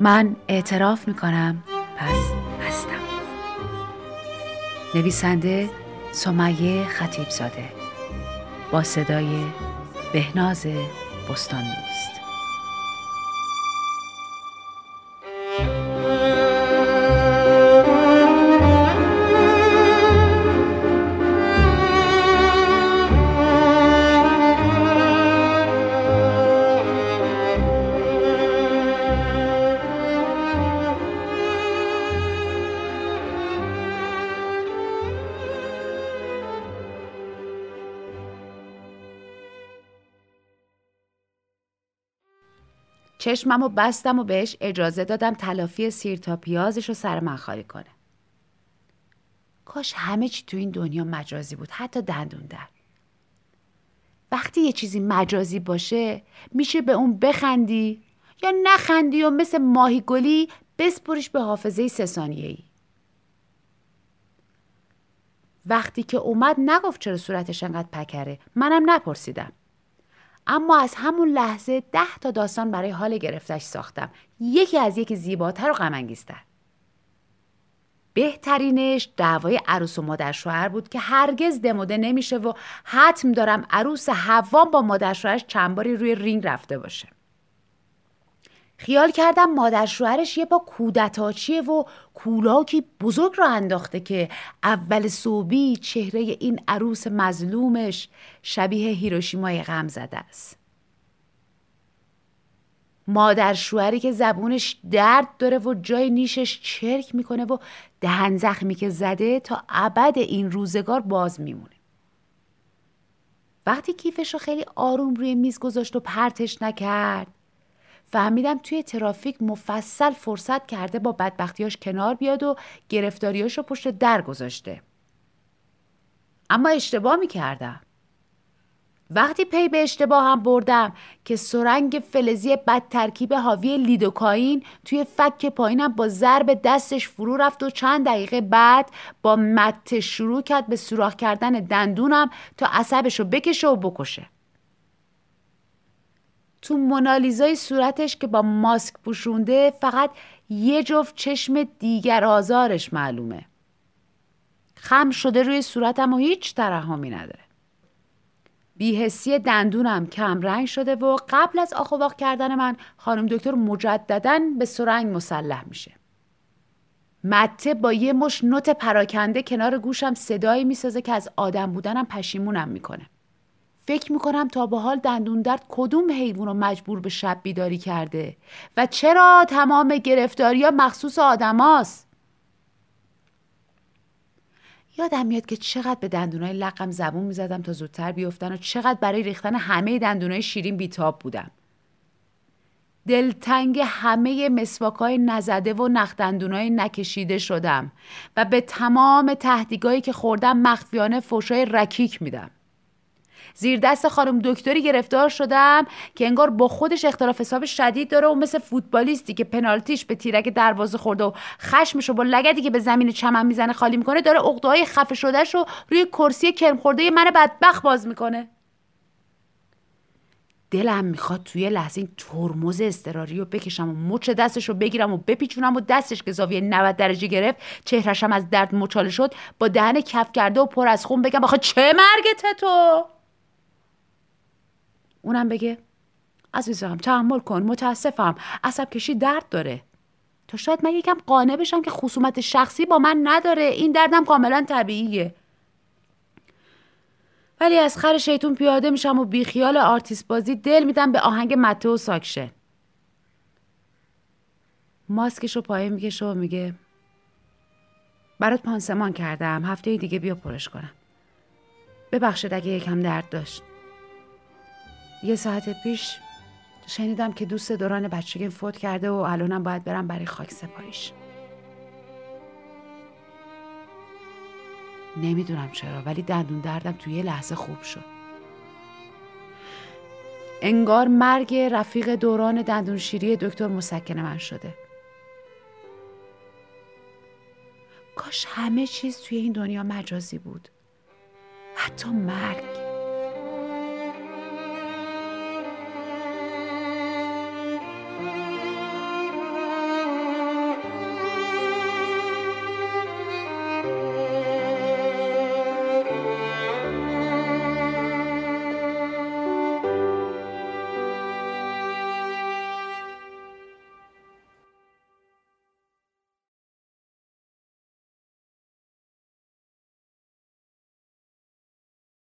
من اعتراف می‌کنم. پس هستم. نویسنده سمیه خطیبزاده. با صدای بهناز بستان دوست چشمم و بستم و بهش اجازه دادم تلافی سیر تا پیازش رو سر من خالی کنه. کاش همه چی تو این دنیا مجازی بود حتی دندون در. وقتی یه چیزی مجازی باشه میشه به اون بخندی یا نخندی و مثل ماهی گلی بسپریش به حافظه سه ثانیه ای. وقتی که اومد نگفت چرا صورتش انقدر پکره منم نپرسیدم اما از همون لحظه ده تا داستان برای حال گرفتش ساختم. یکی از یکی زیباتر و غمانگیزتر. بهترینش دعوای عروس و مادر شوهر بود که هرگز دموده نمیشه و حتم دارم عروس حوام با مادر شوهرش چند باری روی رینگ رفته باشه. خیال کردم مادر شوهرش یه با کودتاچیه و کولاکی بزرگ را انداخته که اول صوبی چهره این عروس مظلومش شبیه هیروشیمای غم زده است. مادر شوهری که زبونش درد داره و جای نیشش چرک می‌کنه و دهن زخمی که زده تا ابد این روزگار باز میمونه. وقتی کیفش رو خیلی آروم روی میز گذاشت و پرتش نکرد فهمیدم توی ترافیک مفصل فرصت کرده با بدبختیاش کنار بیاد و گرفتاریاش رو پشت در گذاشته. اما اشتباه می کردم. وقتی پی به اشتباه هم بردم که سرنگ فلزی بد ترکیب حاوی لیدوکاین توی فک پایینم با ضرب دستش فرو رفت و چند دقیقه بعد با مت شروع کرد به سوراخ کردن دندونم تا عصبش رو بکشه و بکشه. تو مونالیزای صورتش که با ماسک پوشونده فقط یه جفت چشم دیگر آزارش معلومه. خم شده روی صورتم و هیچ ترحمی نداره. بیهسی دندونم کم رنگ شده و قبل از آخ کردن من خانم دکتر مجددا به سرنگ مسلح میشه. مته با یه مش نوت پراکنده کنار گوشم صدایی می‌سازه که از آدم بودنم پشیمونم می‌کنه. فکر می‌کنم تا به حال دندون درد کدوم حیوان رو مجبور به شب بیداری کرده و چرا تمام گرفتاری ها مخصوص آدماست؟ یادم میاد که چقدر به دندونای لقم زبون می‌زدم تا زودتر بیفتن و چقدر برای ریختن همه دندونای شیرین بیتاب بودم. دلتنگ همه مسواکای نزده و نخدندونای نکشیده شدم و به تمام تهدیگایی که خوردم مخفیانه فوشای رکیک میدم. زیر دست خانم دکتری گرفتار شدم که انگار با خودش اختلاف حساب شدید داره و مثل فوتبالیستی که پنالتیش به تیرک دروازه خورده و خشمش با لگدی که به زمین چمن می‌زنه خالی می‌کنه داره عقده‌های خفه شدهش رو روی کرسی کرم خورده من بدبخت باز می‌کنه. دلم می‌خواد توی لحظه این ترمز استراری رو بکشم و مچ دستش رو بگیرم و بپیچونم و دستش که زاویه 90 درجه گرفت چهرشم از درد مچاله شد با دهن کف کرده و پر از خون بگم آخه چه مرگته تو اونم بگه عزیزم تحمل کن متاسفم عصب کشی درد داره. تا شاید من یکم قانع بشم که خصومت شخصی با من نداره. این دردم کاملا طبیعیه. ولی از خر شیطون پیاده میشم و بیخیال آرتیست بازی دل میدم به آهنگ مته و ساکشه. ماسکش رو پایین می‌کشه و میگه برات پانسمان کردم. هفته دیگه بیا پرش کنم. ببخشید اگه یکم درد داشت. یه ساعت پیش شنیدم که دوست دوران بچگی فوت کرده و الانم باید برم برای خاک سپاریش. نمی‌دونم چرا ولی دندون دردم توی یه لحظه خوب شد. انگار مرگ رفیق دوران دندون شیری دکتر مسکن من شده. کاش همه چیز توی این دنیا مجازی بود. حتی مرگ.